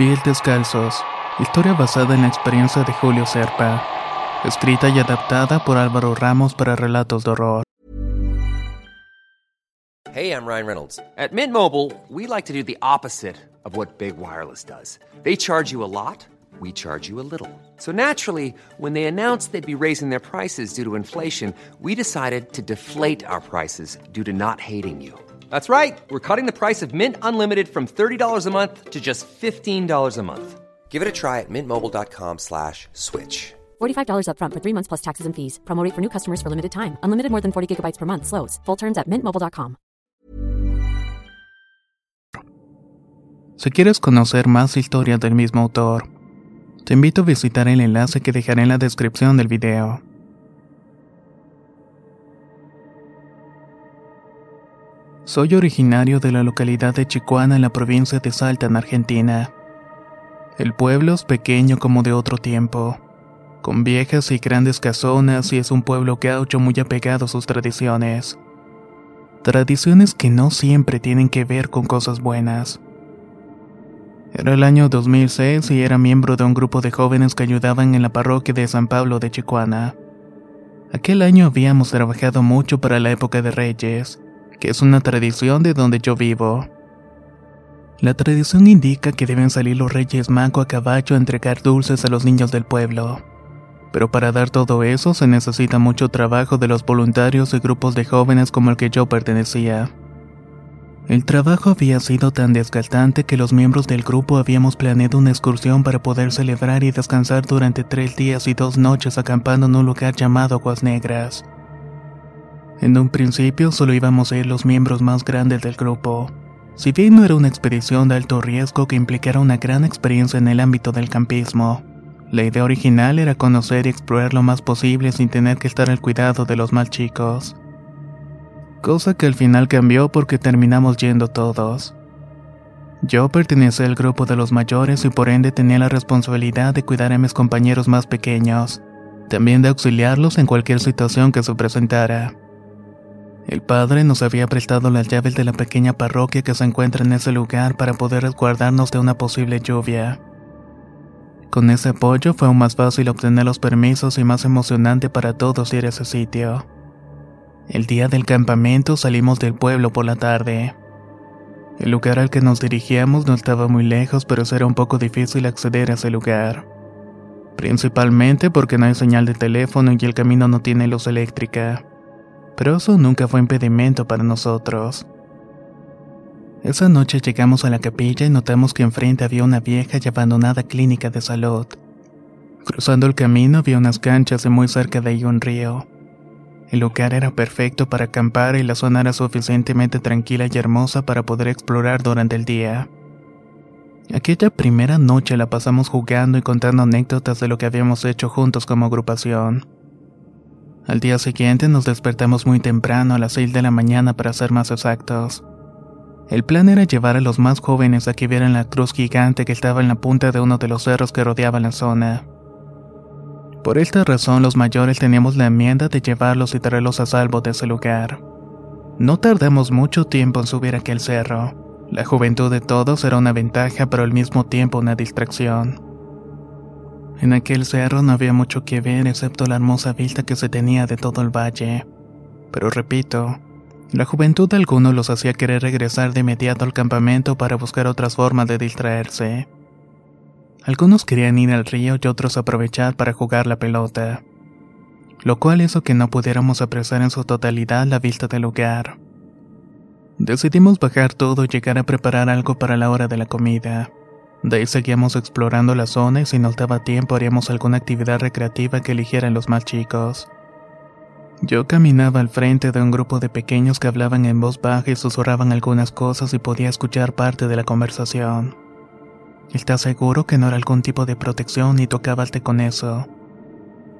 pies descalzos. Historia basada en la experiencia de Julio Serpa. Escrita y adaptada por Álvaro Ramos para relatos de horror. Hey, I'm Ryan Reynolds. At Mint Mobile, we like to do the opposite of what Big Wireless does. They charge you a lot, we charge you a little. So naturally, when they announced they'd be raising their prices due to inflation, we decided to deflate our prices due to not hating you. That's right. We're cutting the price of Mint Unlimited from $30 a month to just $15 a month. Give it a try at mintmobile.com slash switch. $45 upfront for three months plus taxes and fees. Promo rate for new customers for limited time. Unlimited more than 40 gigabytes per month. Slows. Full terms at mintmobile.com. Si quieres conocer más historias del mismo autor, te invito a visitar el enlace que dejaré en la descripción del video. Soy originario de la localidad de Chicuana en la provincia de Salta, en Argentina. El pueblo es pequeño como de otro tiempo, con viejas y grandes casonas y es un pueblo gaucho muy apegado a sus tradiciones. Tradiciones que no siempre tienen que ver con cosas buenas. Era el año 2006 y era miembro de un grupo de jóvenes que ayudaban en la parroquia de San Pablo de Chicuana. Aquel año habíamos trabajado mucho para la época de Reyes, que es una tradición de donde yo vivo. La tradición indica que deben salir los reyes mago a caballo a entregar dulces a los niños del pueblo. Pero para dar todo eso se necesita mucho trabajo de los voluntarios y grupos de jóvenes como el que yo pertenecía. El trabajo había sido tan desgastante que los miembros del grupo habíamos planeado una excursión para poder celebrar y descansar durante tres días y dos noches acampando en un lugar llamado Aguas Negras. En un principio solo íbamos a ir los miembros más grandes del grupo. Si bien no era una expedición de alto riesgo que implicara una gran experiencia en el ámbito del campismo, la idea original era conocer y explorar lo más posible sin tener que estar al cuidado de los más chicos. Cosa que al final cambió porque terminamos yendo todos. Yo pertenecía al grupo de los mayores y por ende tenía la responsabilidad de cuidar a mis compañeros más pequeños, también de auxiliarlos en cualquier situación que se presentara. El padre nos había prestado las llaves de la pequeña parroquia que se encuentra en ese lugar para poder resguardarnos de una posible lluvia. Con ese apoyo fue aún más fácil obtener los permisos y más emocionante para todos ir a ese sitio. El día del campamento salimos del pueblo por la tarde. El lugar al que nos dirigíamos no estaba muy lejos, pero era un poco difícil acceder a ese lugar. Principalmente porque no hay señal de teléfono y el camino no tiene luz eléctrica pero eso nunca fue impedimento para nosotros. Esa noche llegamos a la capilla y notamos que enfrente había una vieja y abandonada clínica de salud. Cruzando el camino había unas canchas y muy cerca de ahí un río. El lugar era perfecto para acampar y la zona era suficientemente tranquila y hermosa para poder explorar durante el día. Aquella primera noche la pasamos jugando y contando anécdotas de lo que habíamos hecho juntos como agrupación. Al día siguiente nos despertamos muy temprano a las 6 de la mañana para ser más exactos. El plan era llevar a los más jóvenes a que vieran la cruz gigante que estaba en la punta de uno de los cerros que rodeaban la zona. Por esta razón los mayores teníamos la enmienda de llevarlos y traerlos a salvo de ese lugar. No tardamos mucho tiempo en subir aquel cerro. La juventud de todos era una ventaja pero al mismo tiempo una distracción. En aquel cerro no había mucho que ver excepto la hermosa vista que se tenía de todo el valle. Pero repito, la juventud de algunos los hacía querer regresar de inmediato al campamento para buscar otras formas de distraerse. Algunos querían ir al río y otros aprovechar para jugar la pelota, lo cual hizo que no pudiéramos apreciar en su totalidad la vista del lugar. Decidimos bajar todo y llegar a preparar algo para la hora de la comida. De ahí seguíamos explorando la zona y si nos daba tiempo haríamos alguna actividad recreativa que eligieran los más chicos. Yo caminaba al frente de un grupo de pequeños que hablaban en voz baja y susurraban algunas cosas y podía escuchar parte de la conversación. ¿Estás seguro que no era algún tipo de protección y tocabarte con eso?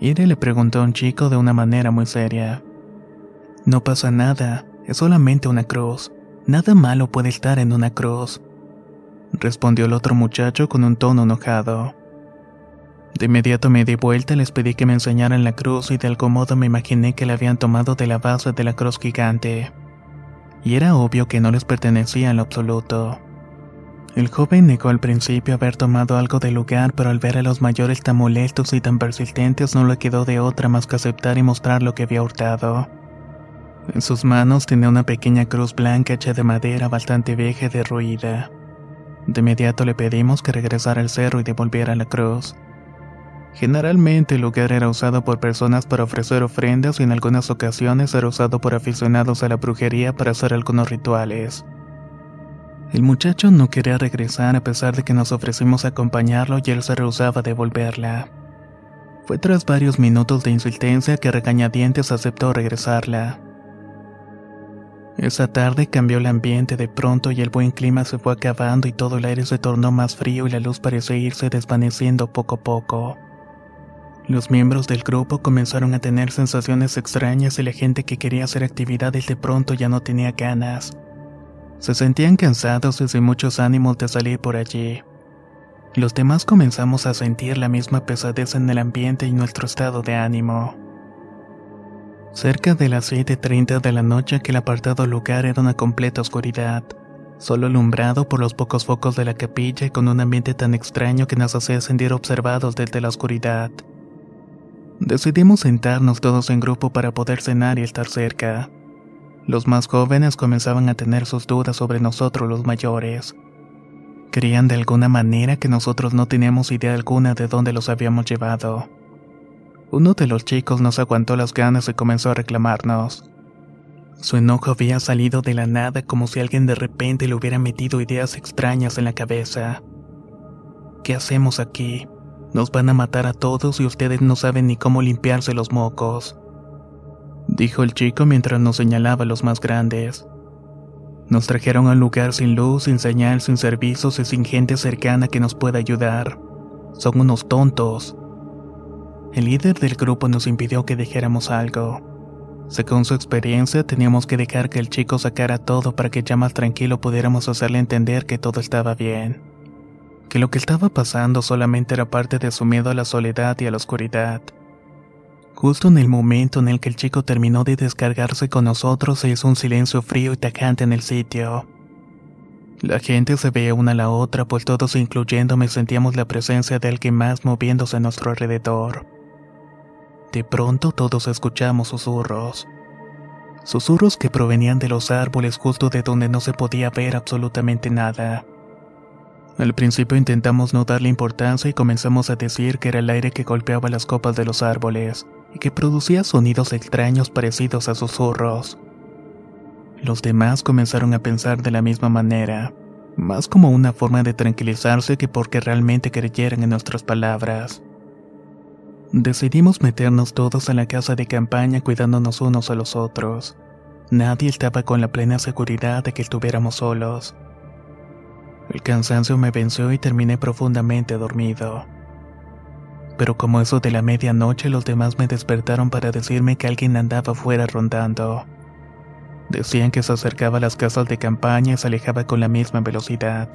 Ire le preguntó a un chico de una manera muy seria. No pasa nada, es solamente una cruz. Nada malo puede estar en una cruz respondió el otro muchacho con un tono enojado. De inmediato me di vuelta y les pedí que me enseñaran la cruz y de algún modo me imaginé que la habían tomado de la base de la cruz gigante. Y era obvio que no les pertenecía en lo absoluto. El joven negó al principio haber tomado algo del lugar, pero al ver a los mayores tan molestos y tan persistentes no le quedó de otra más que aceptar y mostrar lo que había hurtado. En sus manos tenía una pequeña cruz blanca hecha de madera bastante vieja y derruida. De inmediato le pedimos que regresara al cerro y devolviera la cruz. Generalmente el lugar era usado por personas para ofrecer ofrendas y en algunas ocasiones era usado por aficionados a la brujería para hacer algunos rituales. El muchacho no quería regresar a pesar de que nos ofrecimos acompañarlo y él se rehusaba a devolverla. Fue tras varios minutos de insistencia que regañadientes aceptó regresarla. Esa tarde cambió el ambiente de pronto y el buen clima se fue acabando y todo el aire se tornó más frío y la luz parecía irse desvaneciendo poco a poco. Los miembros del grupo comenzaron a tener sensaciones extrañas y la gente que quería hacer actividades de pronto ya no tenía ganas. Se sentían cansados y sin muchos ánimos de salir por allí. Los demás comenzamos a sentir la misma pesadez en el ambiente y nuestro estado de ánimo. Cerca de las 7.30 de la noche aquel apartado lugar era una completa oscuridad, solo alumbrado por los pocos focos de la capilla y con un ambiente tan extraño que nos hacía sentir observados desde la oscuridad. Decidimos sentarnos todos en grupo para poder cenar y estar cerca. Los más jóvenes comenzaban a tener sus dudas sobre nosotros los mayores. Creían de alguna manera que nosotros no teníamos idea alguna de dónde los habíamos llevado. Uno de los chicos nos aguantó las ganas y comenzó a reclamarnos. Su enojo había salido de la nada como si alguien de repente le hubiera metido ideas extrañas en la cabeza. ¿Qué hacemos aquí? Nos van a matar a todos y ustedes no saben ni cómo limpiarse los mocos dijo el chico mientras nos señalaba a los más grandes. Nos trajeron a un lugar sin luz, sin señal, sin servicios y sin gente cercana que nos pueda ayudar. Son unos tontos. El líder del grupo nos impidió que dijéramos algo. Según su experiencia, teníamos que dejar que el chico sacara todo para que ya más tranquilo pudiéramos hacerle entender que todo estaba bien. Que lo que estaba pasando solamente era parte de su miedo a la soledad y a la oscuridad. Justo en el momento en el que el chico terminó de descargarse con nosotros se hizo un silencio frío y tajante en el sitio. La gente se veía una a la otra, pues todos incluyéndome sentíamos la presencia de alguien más moviéndose a nuestro alrededor. De pronto todos escuchamos susurros. Susurros que provenían de los árboles justo de donde no se podía ver absolutamente nada. Al principio intentamos no darle importancia y comenzamos a decir que era el aire que golpeaba las copas de los árboles y que producía sonidos extraños parecidos a susurros. Los demás comenzaron a pensar de la misma manera, más como una forma de tranquilizarse que porque realmente creyeran en nuestras palabras. Decidimos meternos todos a la casa de campaña cuidándonos unos a los otros. Nadie estaba con la plena seguridad de que estuviéramos solos. El cansancio me venció y terminé profundamente dormido pero como eso de la medianoche los demás me despertaron para decirme que alguien andaba fuera rondando. Decían que se acercaba a las casas de campaña y se alejaba con la misma velocidad.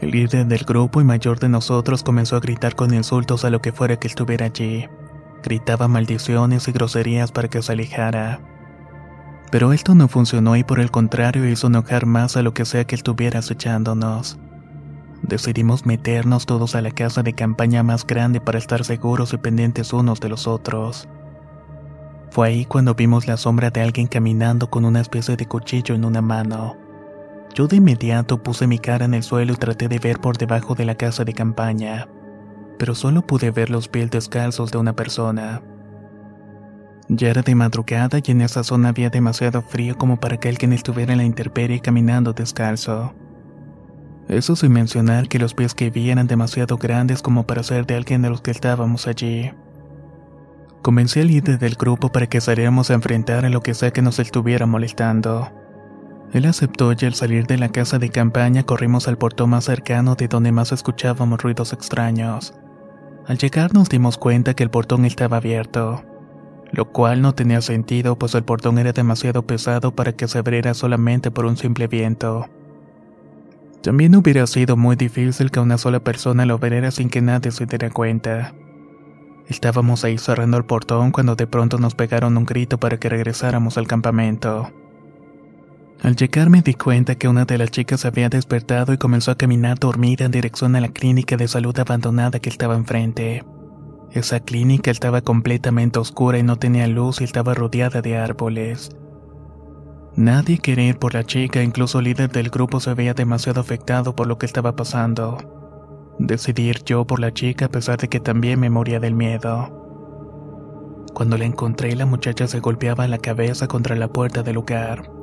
El líder del grupo y mayor de nosotros comenzó a gritar con insultos a lo que fuera que estuviera allí. Gritaba maldiciones y groserías para que se alejara. Pero esto no funcionó y por el contrario hizo enojar más a lo que sea que estuviera acechándonos. Decidimos meternos todos a la casa de campaña más grande para estar seguros y pendientes unos de los otros. Fue ahí cuando vimos la sombra de alguien caminando con una especie de cuchillo en una mano. Yo de inmediato puse mi cara en el suelo y traté de ver por debajo de la casa de campaña, pero solo pude ver los pies descalzos de una persona. Ya era de madrugada y en esa zona había demasiado frío como para que alguien estuviera en la intemperie caminando descalzo. Eso sin mencionar que los pies que vi eran demasiado grandes como para ser de alguien de los que estábamos allí. Convencí al líder del grupo para que saliéramos a enfrentar a lo que sea que nos estuviera molestando. Él aceptó y al salir de la casa de campaña corrimos al portón más cercano de donde más escuchábamos ruidos extraños. Al llegar nos dimos cuenta que el portón estaba abierto, lo cual no tenía sentido pues el portón era demasiado pesado para que se abriera solamente por un simple viento. También hubiera sido muy difícil que una sola persona lo abriera sin que nadie se diera cuenta. Estábamos ahí cerrando el portón cuando de pronto nos pegaron un grito para que regresáramos al campamento. Al llegar me di cuenta que una de las chicas había despertado y comenzó a caminar dormida en dirección a la clínica de salud abandonada que estaba enfrente. Esa clínica estaba completamente oscura y no tenía luz y estaba rodeada de árboles. Nadie quería ir por la chica, incluso el líder del grupo se veía demasiado afectado por lo que estaba pasando. Decidí ir yo por la chica a pesar de que también me moría del miedo. Cuando la encontré, la muchacha se golpeaba la cabeza contra la puerta del lugar.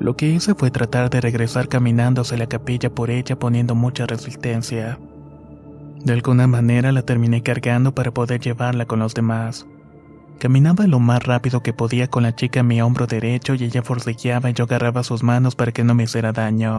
Lo que hice fue tratar de regresar caminando hacia la capilla por ella poniendo mucha resistencia. De alguna manera la terminé cargando para poder llevarla con los demás. Caminaba lo más rápido que podía con la chica en mi hombro derecho y ella forcejeaba y yo agarraba sus manos para que no me hiciera daño.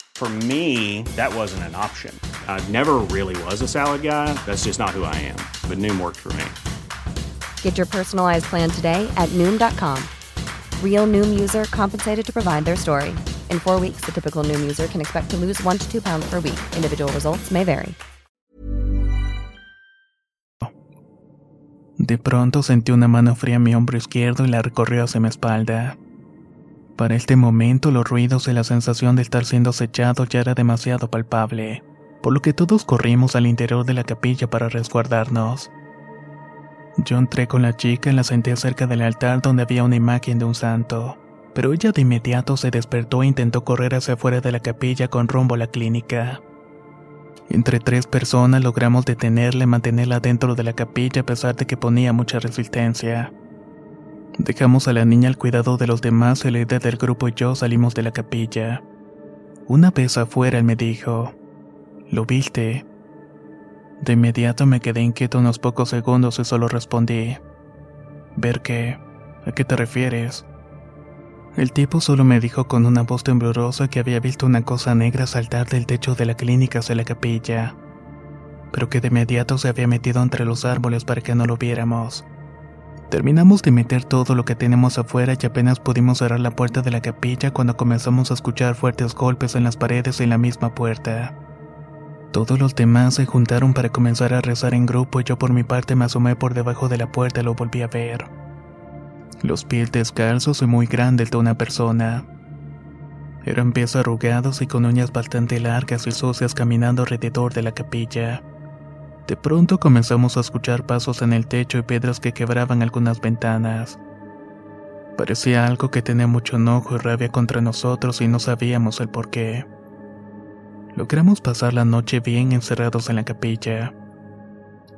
For me, that wasn't an option. I never really was a salad guy. That's just not who I am. But Noom worked for me. Get your personalized plan today at Noom.com. Real Noom user compensated to provide their story. In four weeks, the typical Noom user can expect to lose one to two pounds per week. Individual results may vary. De pronto sentí una mano fría en mi hombro izquierdo y la recorrió hacia mi espalda. Para este momento los ruidos y la sensación de estar siendo acechado ya era demasiado palpable, por lo que todos corrimos al interior de la capilla para resguardarnos. Yo entré con la chica y la senté cerca del altar donde había una imagen de un santo, pero ella de inmediato se despertó e intentó correr hacia afuera de la capilla con rumbo a la clínica. Entre tres personas logramos detenerla y mantenerla dentro de la capilla a pesar de que ponía mucha resistencia. Dejamos a la niña al cuidado de los demás y el líder del grupo y yo salimos de la capilla. Una vez afuera él me dijo, ¿lo viste? De inmediato me quedé inquieto unos pocos segundos y solo respondí, ¿ver qué? ¿A qué te refieres? El tipo solo me dijo con una voz temblorosa que había visto una cosa negra saltar del techo de la clínica hacia la capilla, pero que de inmediato se había metido entre los árboles para que no lo viéramos. Terminamos de meter todo lo que tenemos afuera y apenas pudimos cerrar la puerta de la capilla cuando comenzamos a escuchar fuertes golpes en las paredes en la misma puerta. Todos los demás se juntaron para comenzar a rezar en grupo y yo por mi parte me asomé por debajo de la puerta y lo volví a ver. Los pies descalzos y muy grandes de una persona. Eran pies arrugados y con uñas bastante largas y sucias caminando alrededor de la capilla. De pronto comenzamos a escuchar pasos en el techo y piedras que quebraban algunas ventanas. Parecía algo que tenía mucho enojo y rabia contra nosotros y no sabíamos el por qué. Logramos pasar la noche bien encerrados en la capilla.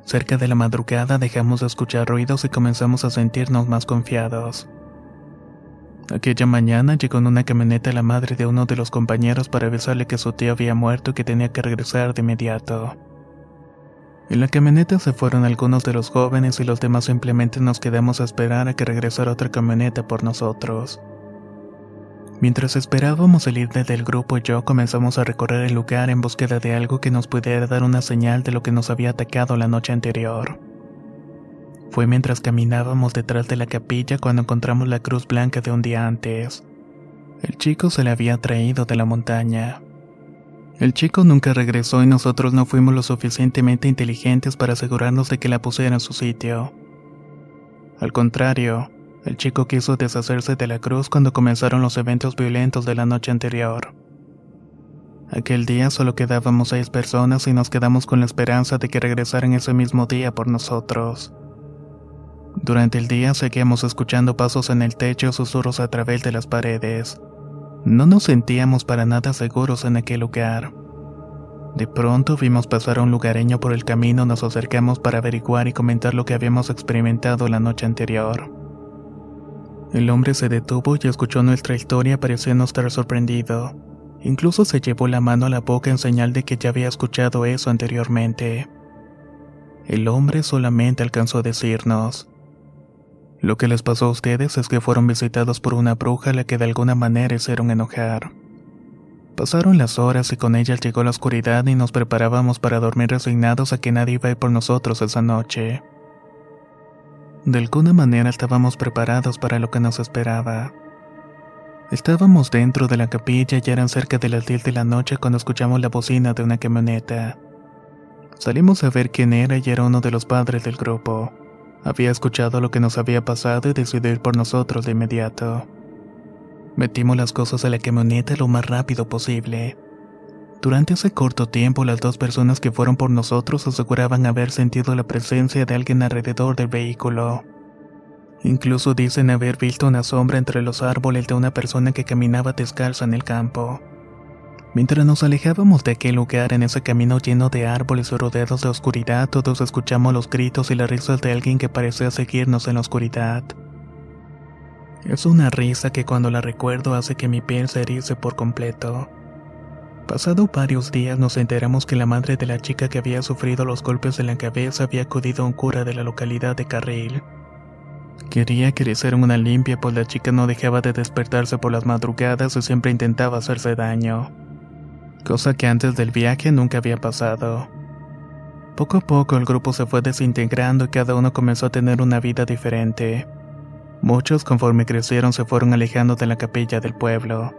Cerca de la madrugada dejamos de escuchar ruidos y comenzamos a sentirnos más confiados. Aquella mañana llegó en una camioneta la madre de uno de los compañeros para avisarle que su tío había muerto y que tenía que regresar de inmediato. En la camioneta se fueron algunos de los jóvenes y los demás simplemente nos quedamos a esperar a que regresara otra camioneta por nosotros. Mientras esperábamos el líder del grupo y yo comenzamos a recorrer el lugar en búsqueda de algo que nos pudiera dar una señal de lo que nos había atacado la noche anterior. Fue mientras caminábamos detrás de la capilla cuando encontramos la cruz blanca de un día antes. El chico se la había traído de la montaña. El chico nunca regresó y nosotros no fuimos lo suficientemente inteligentes para asegurarnos de que la pusiera en su sitio. Al contrario, el chico quiso deshacerse de la cruz cuando comenzaron los eventos violentos de la noche anterior. Aquel día solo quedábamos seis personas y nos quedamos con la esperanza de que regresaran ese mismo día por nosotros. Durante el día seguíamos escuchando pasos en el techo susurros a través de las paredes. No nos sentíamos para nada seguros en aquel lugar. De pronto vimos pasar a un lugareño por el camino, nos acercamos para averiguar y comentar lo que habíamos experimentado la noche anterior. El hombre se detuvo y escuchó nuestra historia pareciendo estar sorprendido. Incluso se llevó la mano a la boca en señal de que ya había escuchado eso anteriormente. El hombre solamente alcanzó a decirnos, lo que les pasó a ustedes es que fueron visitados por una bruja a la que de alguna manera hicieron enojar. Pasaron las horas y con ellas llegó la oscuridad y nos preparábamos para dormir resignados a que nadie iba a ir por nosotros esa noche. De alguna manera estábamos preparados para lo que nos esperaba. Estábamos dentro de la capilla y eran cerca de las 10 de la noche cuando escuchamos la bocina de una camioneta. Salimos a ver quién era y era uno de los padres del grupo. Había escuchado lo que nos había pasado y decidió ir por nosotros de inmediato. Metimos las cosas a la camioneta lo más rápido posible. Durante ese corto tiempo, las dos personas que fueron por nosotros aseguraban haber sentido la presencia de alguien alrededor del vehículo. Incluso dicen haber visto una sombra entre los árboles de una persona que caminaba descalza en el campo. Mientras nos alejábamos de aquel lugar en ese camino lleno de árboles y rodeados de oscuridad, todos escuchamos los gritos y las risas de alguien que parecía seguirnos en la oscuridad. Es una risa que cuando la recuerdo hace que mi piel se erice por completo. Pasado varios días nos enteramos que la madre de la chica que había sufrido los golpes en la cabeza había acudido a un cura de la localidad de Carril. Quería que le hicieran una limpia pues la chica no dejaba de despertarse por las madrugadas y siempre intentaba hacerse daño. Cosa que antes del viaje nunca había pasado. Poco a poco el grupo se fue desintegrando y cada uno comenzó a tener una vida diferente. Muchos conforme crecieron se fueron alejando de la capilla del pueblo.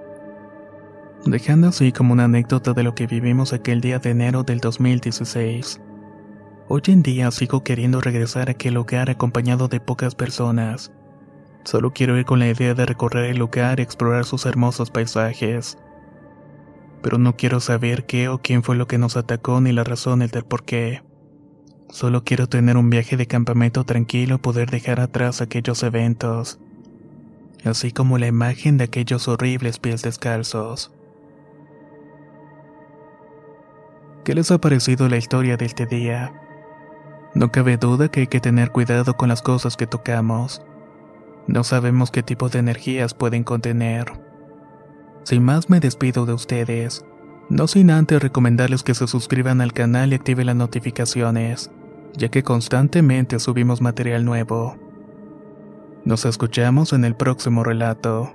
Dejando así como una anécdota de lo que vivimos aquel día de enero del 2016. Hoy en día sigo queriendo regresar a aquel lugar acompañado de pocas personas. Solo quiero ir con la idea de recorrer el lugar y explorar sus hermosos paisajes. Pero no quiero saber qué o quién fue lo que nos atacó ni las razones del por qué. Solo quiero tener un viaje de campamento tranquilo poder dejar atrás aquellos eventos, así como la imagen de aquellos horribles pies descalzos. ¿Qué les ha parecido la historia de este día? No cabe duda que hay que tener cuidado con las cosas que tocamos. No sabemos qué tipo de energías pueden contener. Sin más me despido de ustedes. No sin antes recomendarles que se suscriban al canal y activen las notificaciones, ya que constantemente subimos material nuevo. Nos escuchamos en el próximo relato.